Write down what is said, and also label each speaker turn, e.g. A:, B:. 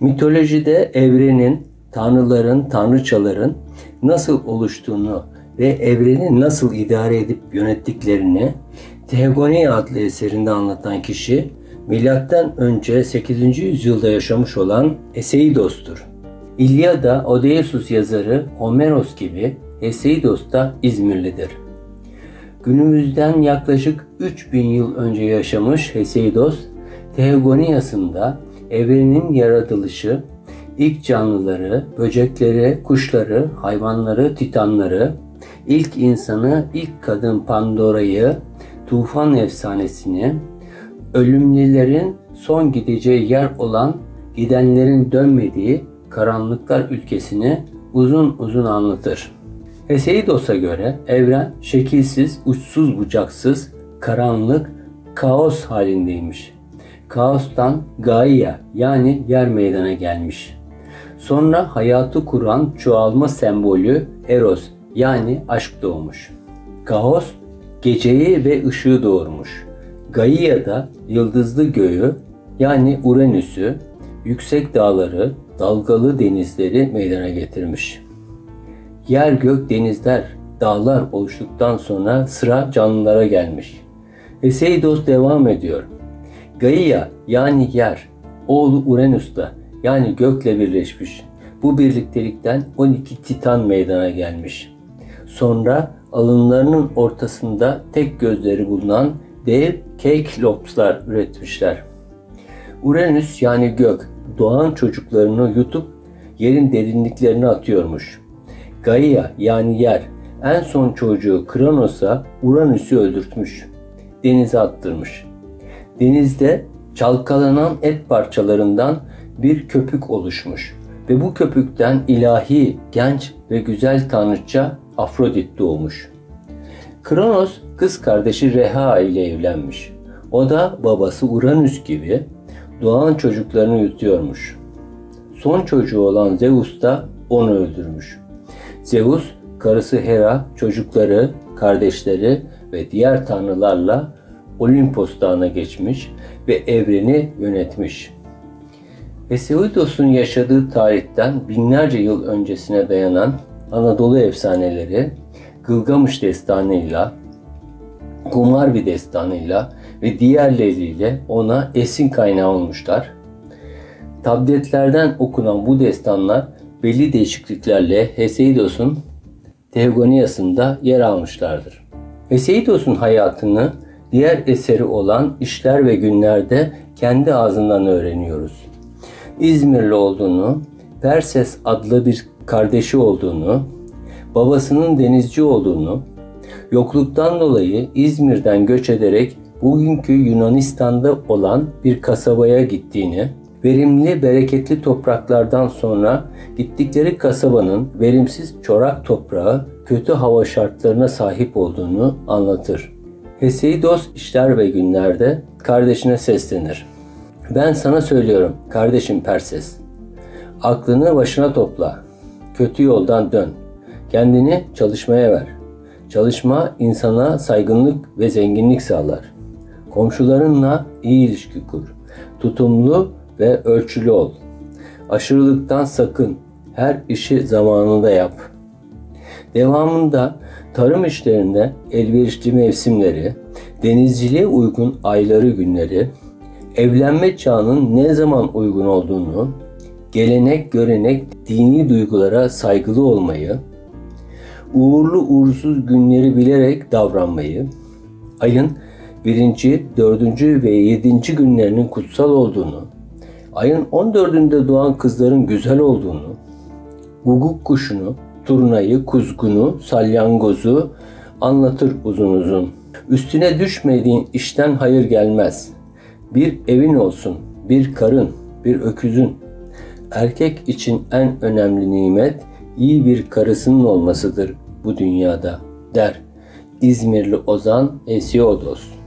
A: Mitolojide evrenin, tanrıların, tanrıçaların nasıl oluştuğunu ve evreni nasıl idare edip yönettiklerini Teogoni adlı eserinde anlatan kişi milattan önce 8. yüzyılda yaşamış olan Eseidos'tur. İlyada Odysseus yazarı Homeros gibi Eseidos da İzmirlidir. Günümüzden yaklaşık 3000 yıl önce yaşamış Heseidos, Teogoniasında evrenin yaratılışı, ilk canlıları, böcekleri, kuşları, hayvanları, titanları, ilk insanı, ilk kadın Pandora'yı, tufan efsanesini, ölümlülerin son gideceği yer olan gidenlerin dönmediği karanlıklar ülkesini uzun uzun anlatır. Heseidos'a göre evren şekilsiz, uçsuz bucaksız, karanlık, kaos halindeymiş. Kaostan Gaia yani yer meydana gelmiş. Sonra hayatı kuran çoğalma sembolü Eros yani aşk doğmuş. Kaos geceyi ve ışığı doğurmuş. Gaia da yıldızlı göğü yani Uranüs'ü, yüksek dağları, dalgalı denizleri meydana getirmiş. Yer gök denizler, dağlar oluştuktan sonra sıra canlılara gelmiş. Heseidos devam ediyor. Gaia yani yer, oğlu Uranüs'ta yani gökle birleşmiş. Bu birliktelikten 12 titan meydana gelmiş. Sonra alınlarının ortasında tek gözleri bulunan dev Keiklopslar üretmişler. Uranüs yani gök doğan çocuklarını yutup yerin derinliklerine atıyormuş. Gaia yani yer en son çocuğu Kronos'a Uranüs'ü öldürtmüş. Denize attırmış. Denizde çalkalanan et parçalarından bir köpük oluşmuş ve bu köpükten ilahi, genç ve güzel tanrıça Afrodit doğmuş. Kronos kız kardeşi Reha ile evlenmiş. O da babası Uranüs gibi doğan çocuklarını yutuyormuş. Son çocuğu olan Zeus da onu öldürmüş. Zeus, karısı Hera, çocukları, kardeşleri ve diğer tanrılarla Olimpos dağına geçmiş ve evreni yönetmiş. Heseidos'un yaşadığı tarihten binlerce yıl öncesine dayanan Anadolu efsaneleri Gılgamış destanıyla, Kumarbi destanıyla ve diğerleriyle ona esin kaynağı olmuşlar. Tabletlerden okunan bu destanlar belli değişikliklerle Heseidos'un Teogoniyasında yer almışlardır. Heseidos'un hayatını diğer eseri olan İşler ve Günler'de kendi ağzından öğreniyoruz. İzmirli olduğunu, Perses adlı bir kardeşi olduğunu, babasının denizci olduğunu, yokluktan dolayı İzmir'den göç ederek bugünkü Yunanistan'da olan bir kasabaya gittiğini, verimli, bereketli topraklardan sonra gittikleri kasabanın verimsiz çorak toprağı, kötü hava şartlarına sahip olduğunu anlatır. Heseidos işler ve günlerde kardeşine seslenir. Ben sana söylüyorum kardeşim Perses. Aklını başına topla. Kötü yoldan dön. Kendini çalışmaya ver. Çalışma insana saygınlık ve zenginlik sağlar. Komşularınla iyi ilişki kur. Tutumlu ve ölçülü ol. Aşırılıktan sakın. Her işi zamanında yap. Devamında tarım işlerinde elverişli mevsimleri, denizciliğe uygun ayları günleri, evlenme çağının ne zaman uygun olduğunu, gelenek, görenek, dini duygulara saygılı olmayı, uğurlu uğursuz günleri bilerek davranmayı, ayın birinci, dördüncü ve yedinci günlerinin kutsal olduğunu, ayın 14'ünde doğan kızların güzel olduğunu, guguk kuşunu, turnayı, kuzgunu, salyangozu anlatır uzun uzun. Üstüne düşmediğin işten hayır gelmez. Bir evin olsun, bir karın, bir öküzün. Erkek için en önemli nimet iyi bir karısının olmasıdır bu dünyada der İzmirli Ozan Hesiodos.